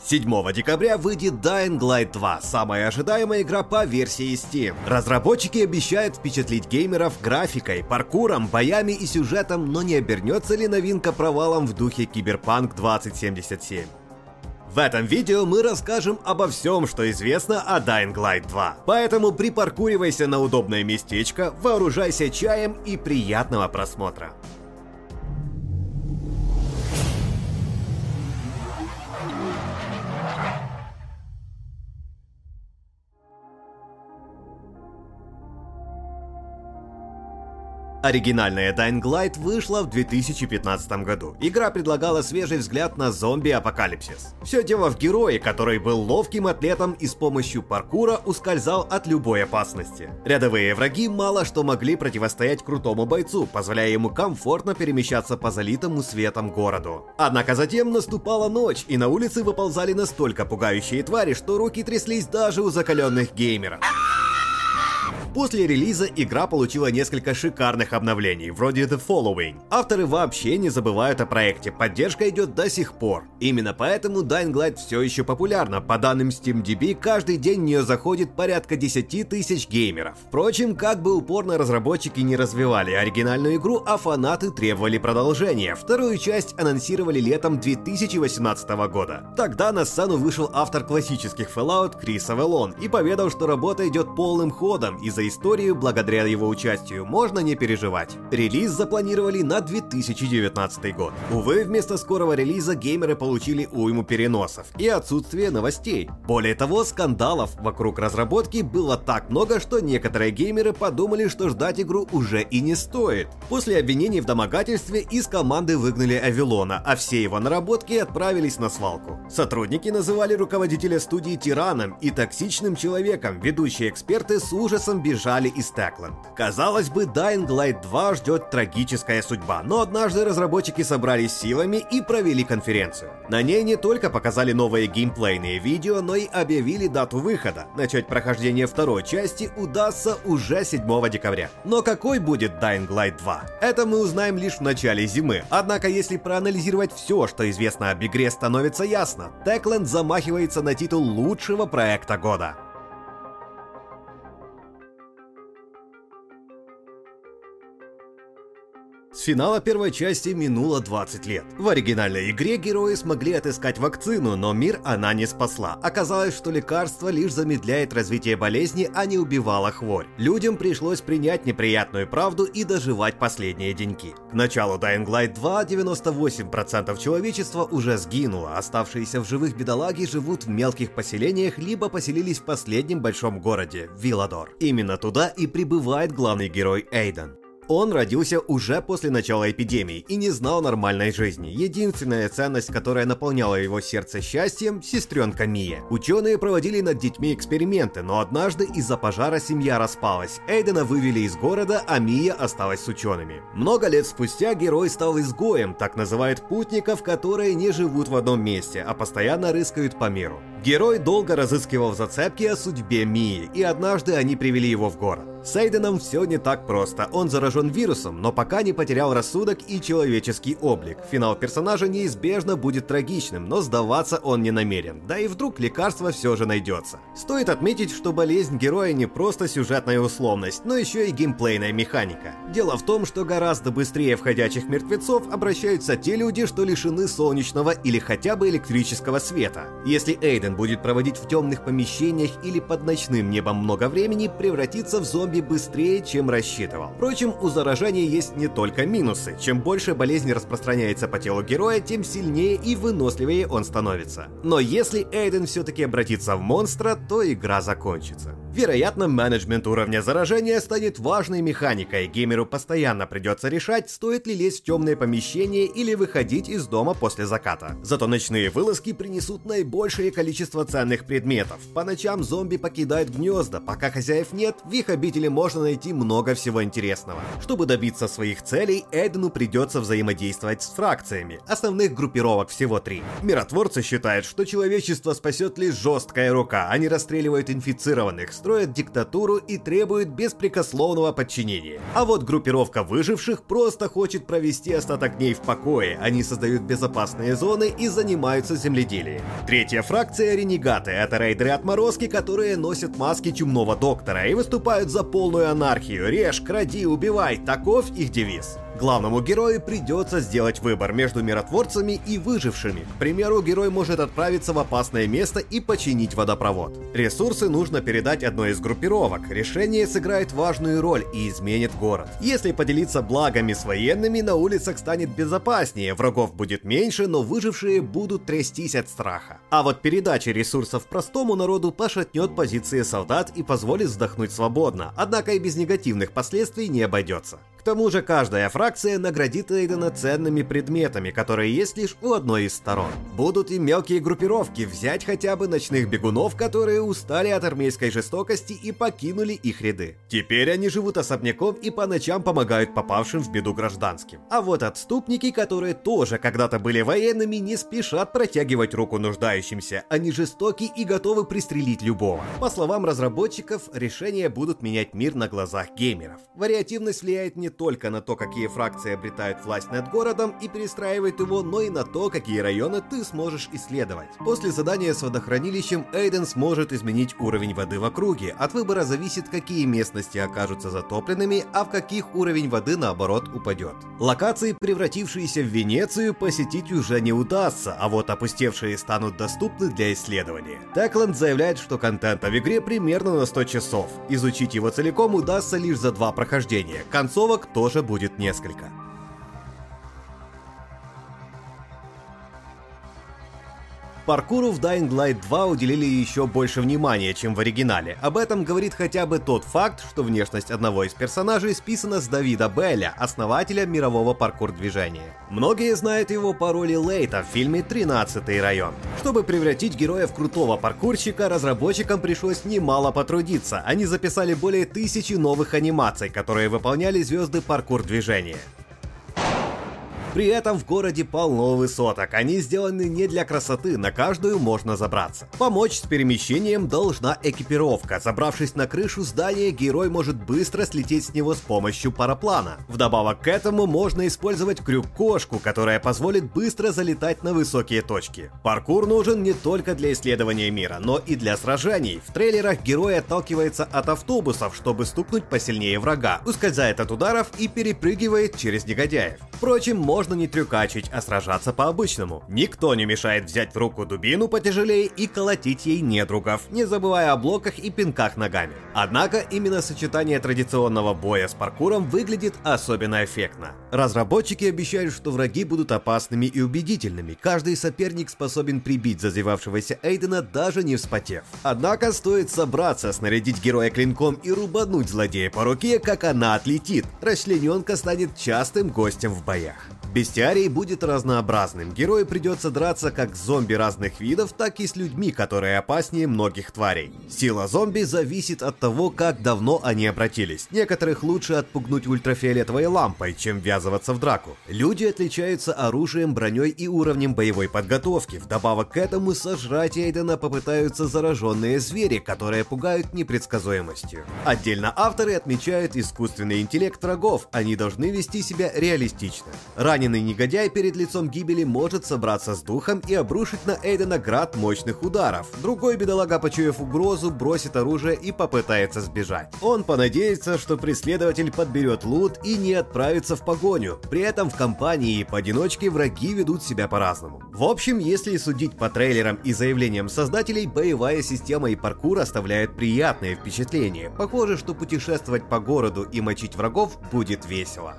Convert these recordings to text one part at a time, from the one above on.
7 декабря выйдет Dying Light 2, самая ожидаемая игра по версии Steam. Разработчики обещают впечатлить геймеров графикой, паркуром, боями и сюжетом, но не обернется ли новинка провалом в духе Киберпанк 2077? В этом видео мы расскажем обо всем, что известно о Dying Light 2. Поэтому припаркуривайся на удобное местечко, вооружайся чаем и приятного просмотра. Оригинальная Dying Light вышла в 2015 году. Игра предлагала свежий взгляд на зомби-апокалипсис. Все дело в герое, который был ловким атлетом и с помощью паркура ускользал от любой опасности. Рядовые враги мало что могли противостоять крутому бойцу, позволяя ему комфортно перемещаться по залитому светом городу. Однако затем наступала ночь, и на улице выползали настолько пугающие твари, что руки тряслись даже у закаленных геймеров. После релиза игра получила несколько шикарных обновлений, вроде The Following. Авторы вообще не забывают о проекте, поддержка идет до сих пор. Именно поэтому Dying Light все еще популярна. По данным SteamDB, каждый день в нее заходит порядка 10 тысяч геймеров. Впрочем, как бы упорно разработчики не развивали оригинальную игру, а фанаты требовали продолжения. Вторую часть анонсировали летом 2018 года. Тогда на сцену вышел автор классических Fallout Крис Авелон и поведал, что работа идет полным ходом и за историю благодаря его участию можно не переживать. Релиз запланировали на 2019 год. Увы, вместо скорого релиза геймеры получили уйму переносов и отсутствие новостей. Более того, скандалов вокруг разработки было так много, что некоторые геймеры подумали, что ждать игру уже и не стоит. После обвинений в домогательстве из команды выгнали Авилона, а все его наработки отправились на свалку. Сотрудники называли руководителя студии тираном и токсичным человеком, ведущие эксперты с ужасом бежали из Techland. Казалось бы, Dying Light 2 ждет трагическая судьба, но однажды разработчики собрались силами и провели конференцию. На ней не только показали новые геймплейные видео, но и объявили дату выхода. Начать прохождение второй части удастся уже 7 декабря. Но какой будет Dying Light 2? Это мы узнаем лишь в начале зимы. Однако, если проанализировать все, что известно об игре, становится ясно. Techland замахивается на титул лучшего проекта года. С финала первой части минуло 20 лет. В оригинальной игре герои смогли отыскать вакцину, но мир она не спасла. Оказалось, что лекарство лишь замедляет развитие болезни, а не убивало хворь. Людям пришлось принять неприятную правду и доживать последние деньки. К началу Dying Light 2 98% человечества уже сгинуло, оставшиеся в живых бедолаги живут в мелких поселениях, либо поселились в последнем большом городе, Виладор. Именно туда и прибывает главный герой Эйден. Он родился уже после начала эпидемии и не знал нормальной жизни. Единственная ценность, которая наполняла его сердце счастьем – сестренка Мия. Ученые проводили над детьми эксперименты, но однажды из-за пожара семья распалась. Эйдена вывели из города, а Мия осталась с учеными. Много лет спустя герой стал изгоем, так называют путников, которые не живут в одном месте, а постоянно рыскают по миру. Герой долго разыскивал зацепки о судьбе Мии, и однажды они привели его в город. С Эйденом все не так просто. Он заражен вирусом, но пока не потерял рассудок и человеческий облик. Финал персонажа неизбежно будет трагичным, но сдаваться он не намерен. Да и вдруг лекарство все же найдется. Стоит отметить, что болезнь героя не просто сюжетная условность, но еще и геймплейная механика. Дело в том, что гораздо быстрее входящих мертвецов обращаются те люди, что лишены солнечного или хотя бы электрического света. Если Эйден будет проводить в темных помещениях или под ночным небом много времени, превратится в зомби быстрее, чем рассчитывал. Впрочем, у заражения есть не только минусы. Чем больше болезнь распространяется по телу героя, тем сильнее и выносливее он становится. Но если Эйден все-таки обратится в монстра, то игра закончится. Вероятно, менеджмент уровня заражения станет важной механикой. Геймеру постоянно придется решать, стоит ли лезть в темное помещение или выходить из дома после заката. Зато ночные вылазки принесут наибольшее количество ценных предметов. По ночам зомби покидают гнезда, пока хозяев нет, в их обители можно найти много всего интересного. Чтобы добиться своих целей, Эйдену придется взаимодействовать с фракциями. Основных группировок всего три. Миротворцы считают, что человечество спасет лишь жесткая рука, они расстреливают инфицированных. строят диктатуру и требуют беспрекословного подчинения. А вот группировка выживших просто хочет провести остаток дней в покое. Они создают безопасные зоны и занимаются земледелием. Третья фракция – ренегаты. Это рейдеры-отморозки, которые носят маски чумного доктора и выступают за полную анархию. Режь, кради, убивай. Таков их девиз. Главному герою придется сделать выбор между миротворцами и выжившими. К примеру, герой может отправиться в опасное место и починить водопровод. Ресурсы нужно передать одной из группировок. Решение сыграет важную роль и изменит город. Если поделиться благами с военными, на улицах станет безопаснее, врагов будет меньше, но выжившие будут трястись от страха. А вот передача ресурсов простому народу пошатнет позиции солдат и позволит вздохнуть свободно, однако и без негативных последствий не обойдется. Тому же каждая фракция наградит Эйдена ценными предметами, которые есть лишь у одной из сторон. Будут и мелкие группировки, взять хотя бы ночных бегунов, которые устали от армейской жестокости и покинули их ряды. Теперь они живут особняком и по ночам помогают попавшим в беду гражданским. А вот отступники, которые тоже когда-то были военными, не спешат протягивать руку нуждающимся. Они жестоки и готовы пристрелить любого. По словам разработчиков, решения будут менять мир на глазах геймеров. Вариативность влияет не только на то, какие фракции обретают власть над городом и перестраивают его, но и на то, какие районы ты сможешь исследовать. После задания с водохранилищем Эйден сможет изменить уровень воды в округе. От выбора зависит, какие местности окажутся затопленными, а в каких уровень воды наоборот упадет. Локации, превратившиеся в Венецию, посетить уже не удастся, а вот опустевшие станут доступны для исследования. Текланд заявляет, что контента в игре примерно на 100 часов. Изучить его целиком удастся лишь за два прохождения. Концовок Тоже будет несколько. Паркуру в Dying Light 2 уделили еще больше внимания, чем в оригинале. Об этом говорит хотя бы тот факт, что внешность одного из персонажей списана с Давида Белля, основателя мирового паркур-движения. Многие знают его по роли Лейта в фильме «13 район». Чтобы превратить героя в крутого паркурщика, разработчикам пришлось немало потрудиться. Они записали более тысячи новых анимаций, которые выполняли звезды паркур-движения. При этом в городе полно высоток, они сделаны не для красоты, на каждую можно забраться. Помочь с перемещением должна экипировка. Забравшись на крышу здания, герой может быстро слететь с него с помощью параплана. Вдобавок к этому можно использовать крюк-кошку, которая позволит быстро залетать на высокие точки. Паркур нужен не только для исследования мира, но и для сражений. В трейлерах герой отталкивается от автобусов, чтобы стукнуть посильнее врага, ускользает от ударов и перепрыгивает через негодяев. Впрочем, можно не трюкачить, а сражаться по-обычному. Никто не мешает взять в руку дубину потяжелее и колотить ей недругов, не забывая о блоках и пинках ногами. Однако именно сочетание традиционного боя с паркуром выглядит особенно эффектно. Разработчики обещают, что враги будут опасными и убедительными. Каждый соперник способен прибить зазевавшегося Эйдена, даже не вспотев. Однако стоит собраться, снарядить героя клинком и рубануть злодея по руке, как она отлетит. Расчлененка станет частым гостем в боях. Бестиарий будет разнообразным. Герою придется драться как с зомби разных видов, так и с людьми, которые опаснее многих тварей. Сила зомби зависит от того, как давно они обратились. Некоторых лучше отпугнуть ультрафиолетовой лампой, чем ввязываться в драку. Люди отличаются оружием, броней и уровнем боевой подготовки. Вдобавок к этому сожрать Эйдена попытаются зараженные звери, которые пугают непредсказуемостью. Отдельно авторы отмечают искусственный интеллект врагов, они должны вести себя реалистично. Ранее Раненый негодяй перед лицом гибели может собраться с духом и обрушить на Эйдена град мощных ударов. Другой бедолага, почуяв угрозу, бросит оружие и попытается сбежать. Он понадеется, что преследователь подберет лут и не отправится в погоню. При этом в компании и поодиночке враги ведут себя по-разному. В общем, если судить по трейлерам и заявлениям создателей, боевая система и паркур оставляют приятное впечатление. Похоже, что путешествовать по городу и мочить врагов будет весело.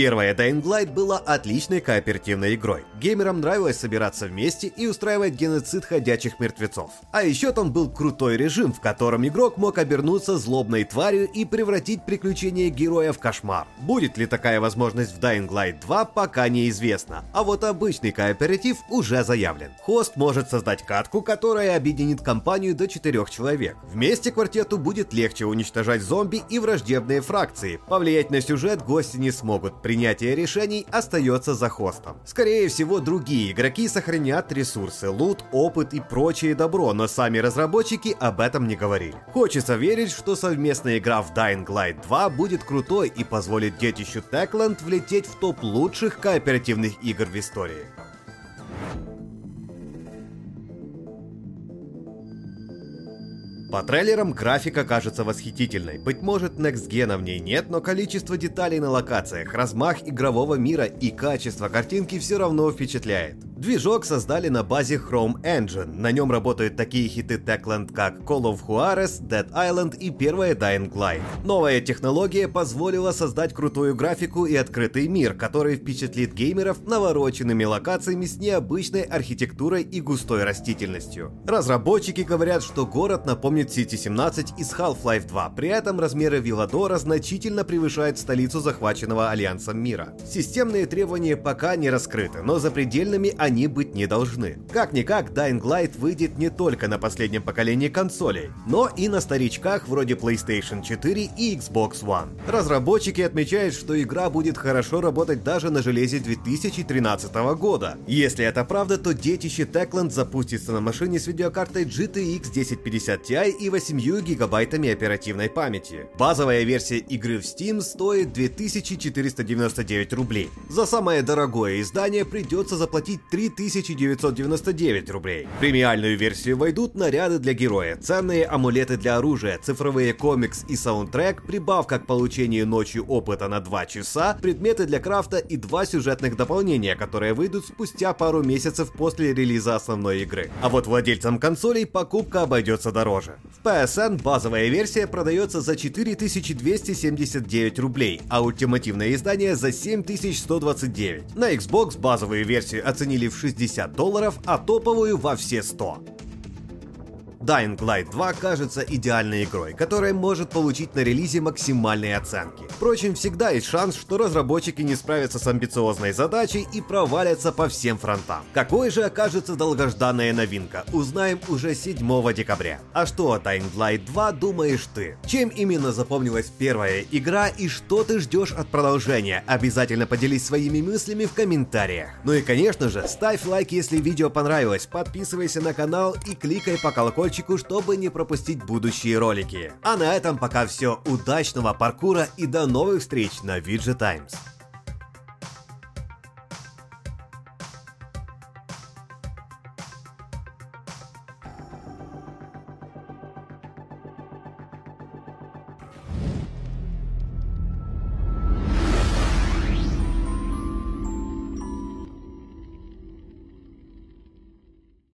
Первая Dying Light была отличной кооперативной игрой. Геймерам нравилось собираться вместе и устраивать геноцид ходячих мертвецов. А еще там был крутой режим, в котором игрок мог обернуться злобной тварью и превратить приключения героя в кошмар. Будет ли такая возможность в Dying Light 2, пока неизвестно. А вот обычный кооператив уже заявлен. Хост может создать катку, которая объединит компанию до 4 человек. Вместе квартету будет легче уничтожать зомби и враждебные фракции. Повлиять на сюжет гости не смогут принятия решений остается за хостом. Скорее всего, другие игроки сохранят ресурсы, лут, опыт и прочее добро, но сами разработчики об этом не говорили. Хочется верить, что совместная игра в Dying Light 2 будет крутой и позволит детищу Techland влететь в топ лучших кооперативных игр в истории. По трейлерам графика кажется восхитительной. Быть может, Next Gen в ней нет, но количество деталей на локациях, размах игрового мира и качество картинки все равно впечатляет. Движок создали на базе Chrome Engine. На нем работают такие хиты Techland, как Call of Juarez, Dead Island и первая Dying Light. Новая технология позволила создать крутую графику и открытый мир, который впечатлит геймеров навороченными локациями с необычной архитектурой и густой растительностью. Разработчики говорят, что город напомнит City 17 из Half-Life 2, при этом размеры Виладора значительно превышают столицу захваченного Альянсом мира. Системные требования пока не раскрыты, но запредельными они они быть не должны. Как-никак, Dying Light выйдет не только на последнем поколении консолей, но и на старичках вроде PlayStation 4 и Xbox One. Разработчики отмечают, что игра будет хорошо работать даже на железе 2013 года. Если это правда, то детище Techland запустится на машине с видеокартой GTX 1050 Ti и 8 гигабайтами оперативной памяти. Базовая версия игры в Steam стоит 2499 рублей. За самое дорогое издание придется заплатить 3 3999 рублей. В премиальную версию войдут наряды для героя, ценные амулеты для оружия, цифровые комикс и саундтрек, прибавка к получению ночью опыта на 2 часа, предметы для крафта и два сюжетных дополнения, которые выйдут спустя пару месяцев после релиза основной игры. А вот владельцам консолей покупка обойдется дороже. В PSN базовая версия продается за 4279 рублей, а ультимативное издание за 7129. На Xbox базовую версию оценили в 60 долларов, а топовую во все 100. Dying Light 2 кажется идеальной игрой, которая может получить на релизе максимальные оценки. Впрочем, всегда есть шанс, что разработчики не справятся с амбициозной задачей и провалятся по всем фронтам. Какой же окажется долгожданная новинка, узнаем уже 7 декабря. А что о Dying Light 2 думаешь ты? Чем именно запомнилась первая игра и что ты ждешь от продолжения? Обязательно поделись своими мыслями в комментариях. Ну и конечно же, ставь лайк, если видео понравилось, подписывайся на канал и кликай по колокольчику колокольчику, чтобы не пропустить будущие ролики. А на этом пока все. Удачного паркура и до новых встреч на VG Times.